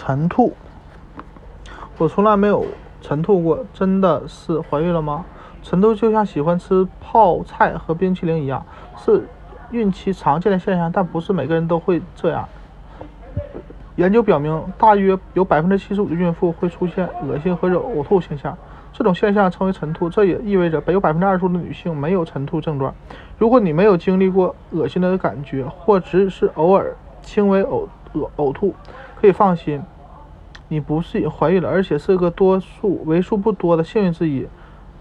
晨吐，我从来没有晨吐过，真的是怀孕了吗？晨吐就像喜欢吃泡菜和冰淇淋一样，是孕期常见的现象，但不是每个人都会这样。研究表明，大约有百分之七十五的孕妇会出现恶心和呕吐现象，这种现象称为晨吐。这也意味着有百分之二十五的女性没有晨吐症状。如果你没有经历过恶心的感觉，或只是偶尔轻微呕呕呕吐，可以放心，你不是怀孕了，而且是个多数为数不多的幸运之一。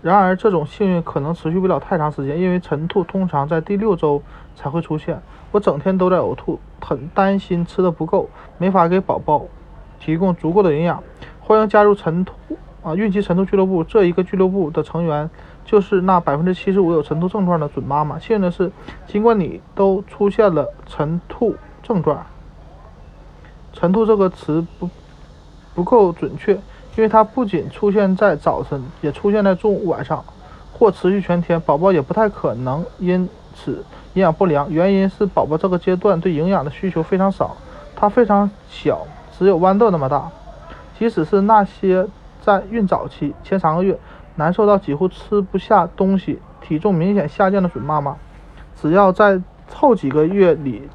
然而，这种幸运可能持续不了太长时间，因为晨吐通常在第六周才会出现。我整天都在呕吐，很担心吃的不够，没法给宝宝提供足够的营养。欢迎加入晨吐啊孕期晨吐俱乐部，这一个俱乐部的成员就是那百分之七十五有晨吐症状的准妈妈。幸运的是，尽管你都出现了晨吐症状，晨吐这个词不不够准确。因为它不仅出现在早晨，也出现在中午、晚上，或持续全天，宝宝也不太可能因此营养不良。原因是宝宝这个阶段对营养的需求非常少，它非常小，只有豌豆那么大。即使是那些在孕早期前三个月难受到几乎吃不下东西、体重明显下降的准妈妈，只要在后几个月里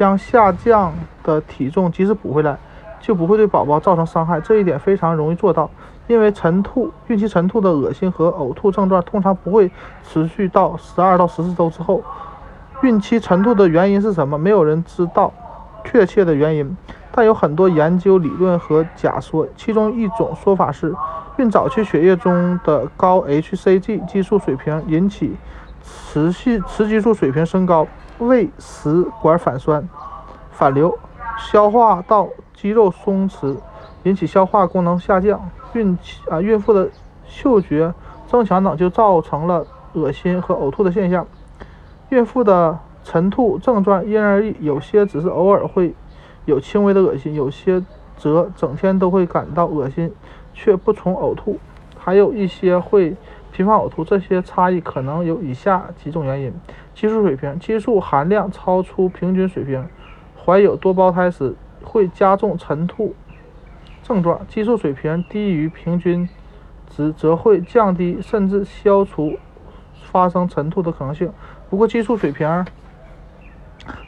将下降的体重及时补回来。就不会对宝宝造成伤害，这一点非常容易做到。因为晨吐，孕期晨吐的恶心和呕吐症状通常不会持续到十二到十四周之后。孕期晨吐的原因是什么？没有人知道确切的原因，但有很多研究理论和假说。其中一种说法是，孕早期血液中的高 hCG 激素水平引起雌性雌激素水平升高，胃食管反酸、反流，消化道。肌肉松弛，引起消化功能下降，孕期啊孕妇的嗅觉增强等，就造成了恶心和呕吐的现象。孕妇的晨吐症状因人而异，有些只是偶尔会有轻微的恶心，有些则整天都会感到恶心却不从呕吐，还有一些会频繁呕吐。这些差异可能有以下几种原因：激素水平，激素含量超出平均水平，怀有多胞胎时。会加重晨吐症状，激素水平低于平均值则会降低甚至消除发生晨吐的可能性。不过，激素水平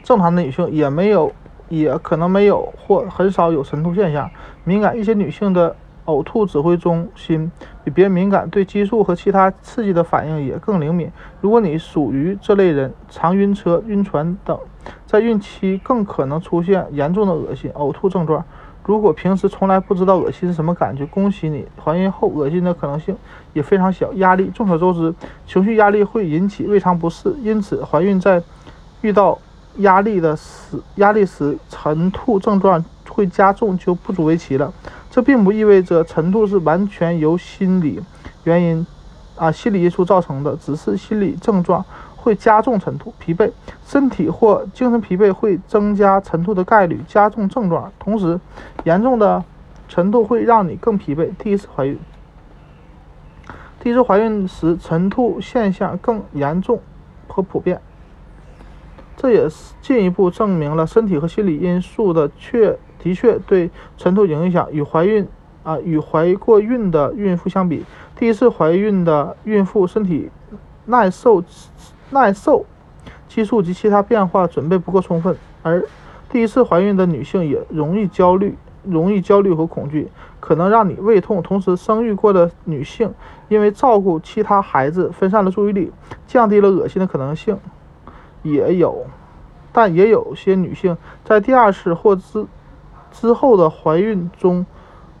正常的女性也没有，也可能没有或很少有晨吐现象。敏感一些女性的呕吐指挥中心比别人敏感，对激素和其他刺激的反应也更灵敏。如果你属于这类人，常晕车、晕船等。在孕期更可能出现严重的恶心、呕吐症状。如果平时从来不知道恶心是什么感觉，恭喜你，怀孕后恶心的可能性也非常小。压力，众所周知，情绪压力会引起胃肠不适，因此怀孕在遇到压力的时，压力时晨吐症状会加重就不足为奇了。这并不意味着晨吐是完全由心理原因啊心理因素造成的，只是心理症状。会加重晨吐、疲惫，身体或精神疲惫会增加晨吐的概率，加重症状。同时，严重的晨吐会让你更疲惫。第一次怀孕，第一次怀孕时晨吐现象更严重和普遍，这也是进一步证明了身体和心理因素的确的确对晨吐影响。与怀孕啊与怀过孕的孕妇相比，第一次怀孕的孕妇身体耐受。耐受激素及其他变化准备不够充分，而第一次怀孕的女性也容易焦虑，容易焦虑和恐惧，可能让你胃痛。同时，生育过的女性因为照顾其他孩子分散了注意力，降低了恶心的可能性，也有。但也有些女性在第二次或之之后的怀孕中，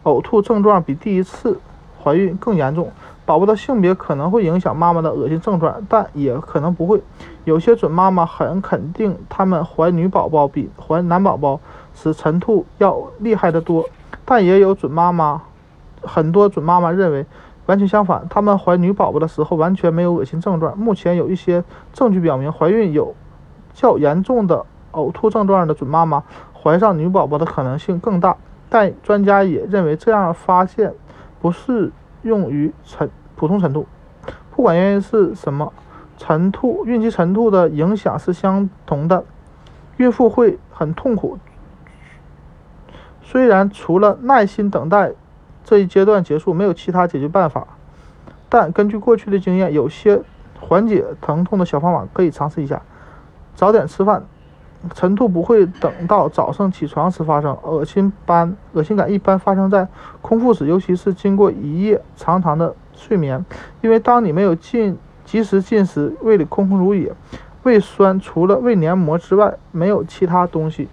呕吐症状比第一次怀孕更严重。宝宝的性别可能会影响妈妈的恶心症状，但也可能不会。有些准妈妈很肯定，她们怀女宝宝比怀男宝宝时晨吐要厉害得多。但也有准妈妈，很多准妈妈认为完全相反，她们怀女宝宝的时候完全没有恶心症状。目前有一些证据表明，怀孕有较严重的呕吐症状的准妈妈怀上女宝宝的可能性更大。但专家也认为，这样发现不适。用于晨普通晨吐，不管原因是什么，晨吐孕期晨吐的影响是相同的，孕妇会很痛苦，虽然除了耐心等待这一阶段结束，没有其他解决办法，但根据过去的经验，有些缓解疼痛的小方法可以尝试一下。早点吃饭，晨吐不会等到早上起床时发生。恶心般恶心感一般发生在空腹时，尤其是经过一夜长长的睡眠，因为当你没有进及时进食，胃里空空如也，胃酸除了胃黏膜之外没有其他东西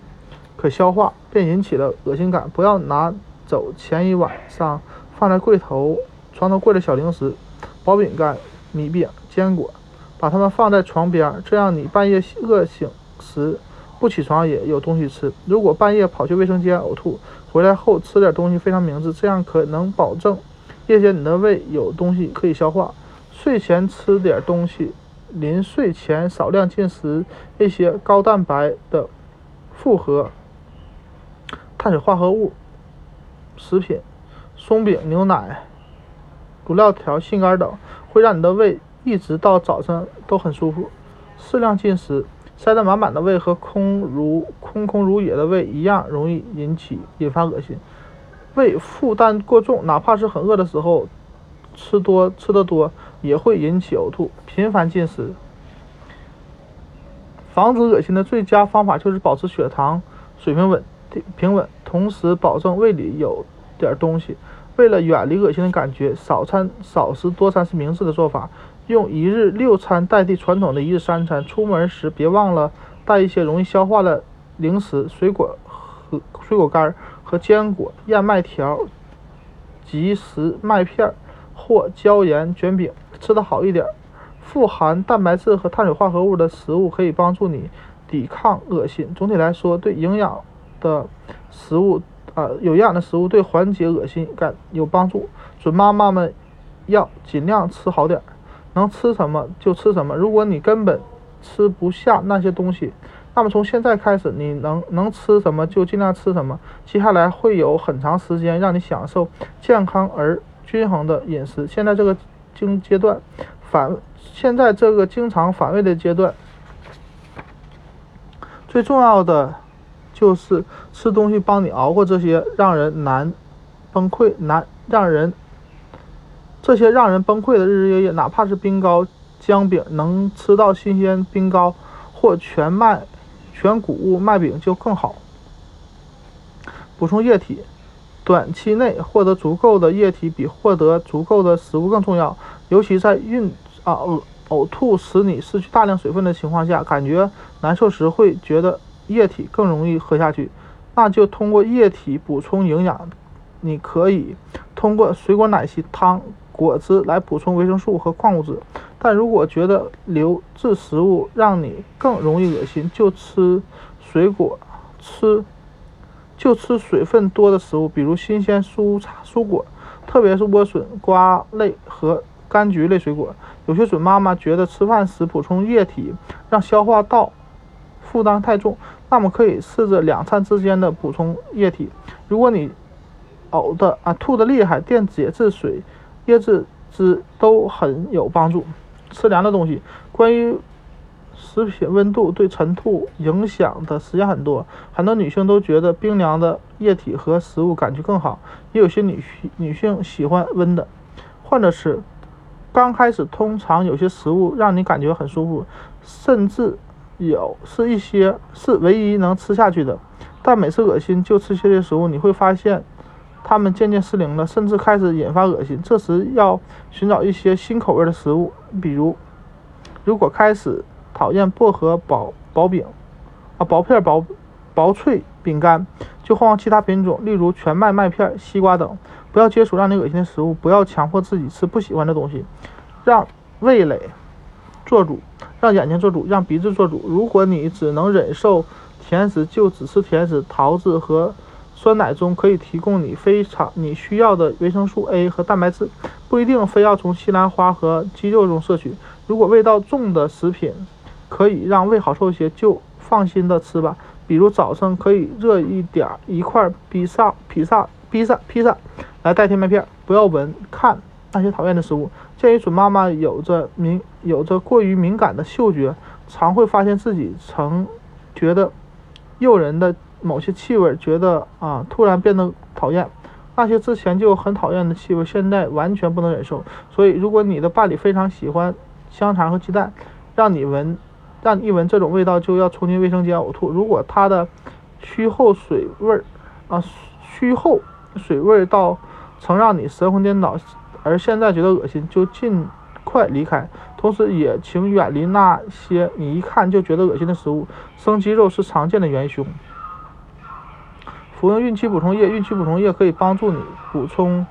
可消化，便引起了恶心感。不要拿走前一晚上放在柜头床头柜的小零食、薄饼干、米饼、坚果，把它们放在床边，这样你半夜饿醒时不起床也有东西吃。如果半夜跑去卫生间呕吐，回来后吃点东西非常明智，这样可能保证夜间你的胃有东西可以消化。睡前吃点东西，临睡前少量进食一些高蛋白的复合碳水化合物食品，松饼、牛奶、卤料条、杏干等，会让你的胃一直到早上都很舒服。适量进食，塞得满满的胃和空如空空如也的胃一样，容易引起引发恶心。胃负担过重，哪怕是很饿的时候。吃多吃的多也会引起呕吐。频繁进食，防止恶心的最佳方法就是保持血糖水平稳定平稳，同时保证胃里有点东西。为了远离恶心的感觉，少餐少食多餐是明智的做法。用一日六餐代替传统的一日三餐。出门时别忘了带一些容易消化的零食、水果和水果干和坚果、燕麦条、即食麦片。或椒盐卷饼吃的好一点，富含蛋白质和碳水化合物的食物可以帮助你抵抗恶心。总体来说，对营养的食物啊，有营养的食物对缓解恶心感有帮助。准妈妈们要尽量吃好点，能吃什么就吃什么。如果你根本吃不下那些东西，那么从现在开始，你能能吃什么就尽量吃什么。接下来会有很长时间让你享受健康而。均衡的饮食。现在这个经阶段反，现在这个经常反胃的阶段，最重要的就是吃东西帮你熬过这些让人难崩溃、难让人这些让人崩溃的日日夜夜。哪怕是冰糕、姜饼，能吃到新鲜冰糕或全麦、全谷物麦饼就更好。补充液体。短期内获得足够的液体比获得足够的食物更重要，尤其在孕啊呕呕吐使你失去大量水分的情况下，感觉难受时会觉得液体更容易喝下去，那就通过液体补充营养。你可以通过水果奶昔、汤、果汁来补充维生素和矿物质，但如果觉得流质食物让你更容易恶心，就吃水果吃。就吃水分多的食物，比如新鲜蔬菜、蔬果，特别是莴笋、瓜类和柑橘类水果。有些准妈妈觉得吃饭时补充液体让消化道负担太重，那么可以试着两餐之间的补充液体。如果你呕的啊吐的厉害，电解质水、椰子汁都很有帮助。吃凉的东西，关于。食品温度对晨吐影响的实验很多，很多女性都觉得冰凉的液体和食物感觉更好，也有些女女性喜欢温的。换着吃，刚开始通常有些食物让你感觉很舒服，甚至有是一些是唯一能吃下去的。但每次恶心就吃这些食物，你会发现它们渐渐失灵了，甚至开始引发恶心。这时要寻找一些新口味的食物，比如如果开始。讨厌薄荷薄薄饼，啊薄片薄薄脆饼干，就换换其他品种，例如全麦麦片、西瓜等。不要接触让你恶心的食物，不要强迫自己吃不喜欢的东西，让味蕾做主，让眼睛做主，让鼻子做主。如果你只能忍受甜食，就只吃甜食。桃子和酸奶中可以提供你非常你需要的维生素 A 和蛋白质，不一定非要从西兰花和鸡肉中摄取。如果味道重的食品，可以让胃好受些，就放心的吃吧。比如早上可以热一点一块披萨、披萨、披萨、披萨来代替麦片。不要闻、看那些讨厌的食物。鉴于准妈妈有着敏、有着过于敏感的嗅觉，常会发现自己曾觉得诱人的某些气味觉得啊突然变得讨厌，那些之前就很讨厌的气味现在完全不能忍受。所以，如果你的伴侣非常喜欢香肠和鸡蛋，让你闻，让你一闻这种味道就要冲进卫生间呕吐。如果他的虚后水味儿啊虚后水味到曾让你神魂颠倒，而现在觉得恶心，就尽快离开。同时，也请远离那些你一看就觉得恶心的食物。生鸡肉是常见的元凶。服用孕期补充液，孕期补充液可以帮助你补充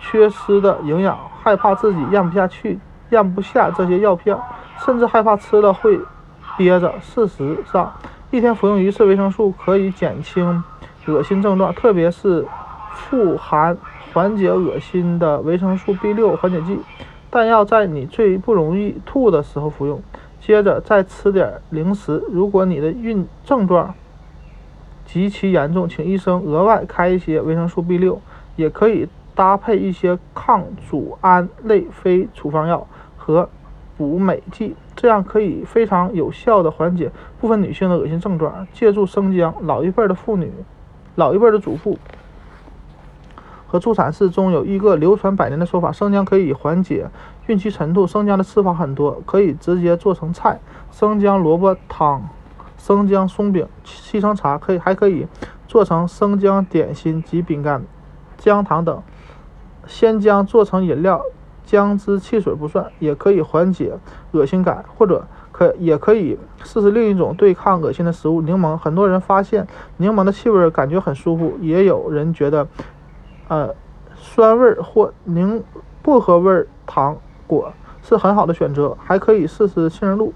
缺失的营养。害怕自己咽不下去、咽不下这些药片，甚至害怕吃了会憋着。事实上，一天服用一次维生素可以减轻恶心症状，特别是富含缓解恶心的维生素 B6 缓解剂。但要在你最不容易吐的时候服用，接着再吃点零食。如果你的孕症状极其严重，请医生额外开一些维生素 B6，也可以搭配一些抗组胺类非处方药和补美剂，这样可以非常有效的缓解部分女性的恶心症状。借助生姜，老一辈的妇女、老一辈的祖父。和助产士中有一个流传百年的说法：生姜可以缓解孕期晨吐。生姜的吃法很多，可以直接做成菜，生姜萝卜汤、生姜松饼、沏成茶，可以还可以做成生姜点心及饼干、姜糖等。鲜姜做成饮料，姜汁汽水不算，也可以缓解恶心感，或者可也可以试试另一种对抗恶心的食物——柠檬。很多人发现柠檬的气味感觉很舒服，也有人觉得。呃，酸味或柠薄荷味糖果是很好的选择，还可以试试杏仁露，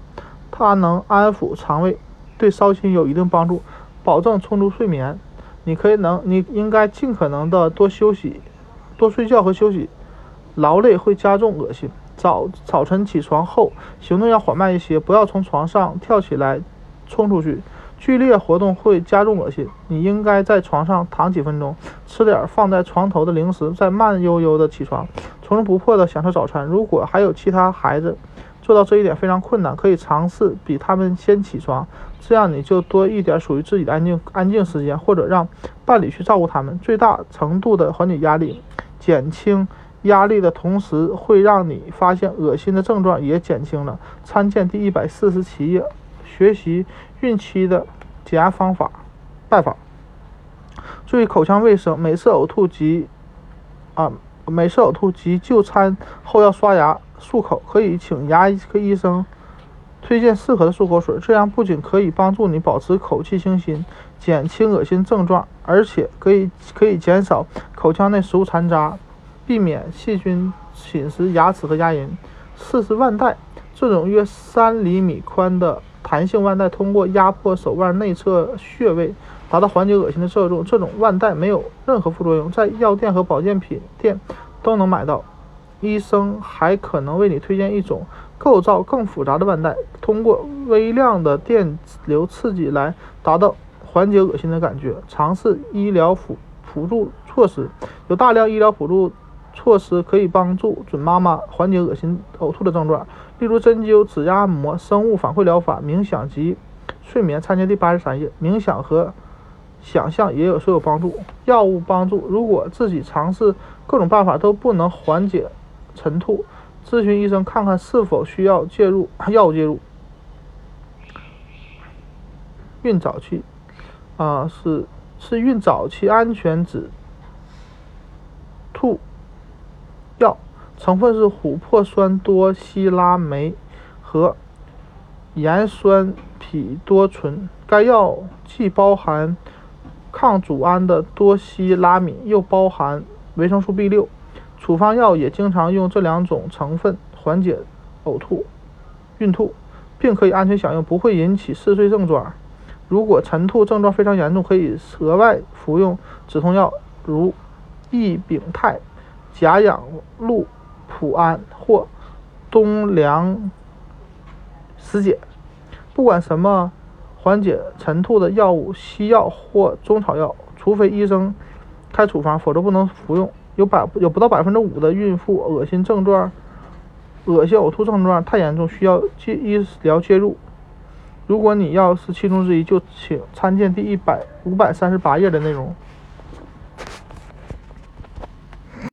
它能安抚肠胃，对烧心有一定帮助，保证充足睡眠。你可以能，你应该尽可能的多休息，多睡觉和休息，劳累会加重恶心。早早晨起床后行动要缓慢一些，不要从床上跳起来冲出去。剧烈活动会加重恶心。你应该在床上躺几分钟，吃点放在床头的零食，再慢悠悠的起床，从容不迫的享受早餐。如果还有其他孩子做到这一点非常困难，可以尝试比他们先起床，这样你就多一点属于自己的安静安静时间，或者让伴侣去照顾他们，最大程度的缓解压力。减轻压力的同时，会让你发现恶心的症状也减轻了。参见第一百四十七页，学习。孕期的减压方法办法：注意口腔卫生，每次呕吐及啊每次呕吐及就餐后要刷牙漱口，可以请牙科医生推荐适合的漱口水，这样不仅可以帮助你保持口气清新，减轻恶心症状，而且可以可以减少口腔内食物残渣，避免细菌侵蚀牙齿和牙龈。试试腕带，这种约三厘米宽的。弹性腕带通过压迫手腕内侧穴位，达到缓解恶心的作用。这种腕带没有任何副作用，在药店和保健品店都能买到。医生还可能为你推荐一种构造更复杂的腕带，通过微量的电流刺激来达到缓解恶心的感觉。尝试医疗辅辅助措施，有大量医疗辅助措施可以帮助准妈妈缓解恶心呕吐的症状。例如针灸、指压按摩、生物反馈疗法、冥想及睡眠。参见第八十三页。冥想和想象也有所有帮助。药物帮助，如果自己尝试各种办法都不能缓解晨吐，咨询医生看看是否需要介入 药物介入。孕早期啊，是是孕早期安全止吐药。成分是琥珀酸多西拉酶和盐酸吡多醇。该药既包含抗组胺的多西拉敏，又包含维生素 B6。处方药也经常用这两种成分缓解呕吐、孕吐，并可以安全享用，不会引起嗜睡症状。如果晨吐症状非常严重，可以额外服用止痛药，如异丙泰、甲氧氯。普安或东凉石碱，不管什么缓解晨吐的药物，西药或中草药，除非医生开处方，否则不能服用。有百有不到百分之五的孕妇恶心症状、恶心呕吐症状太严重，需要介医疗介入。如果你要是其中之一，就请参见第一百五百三十八页的内容。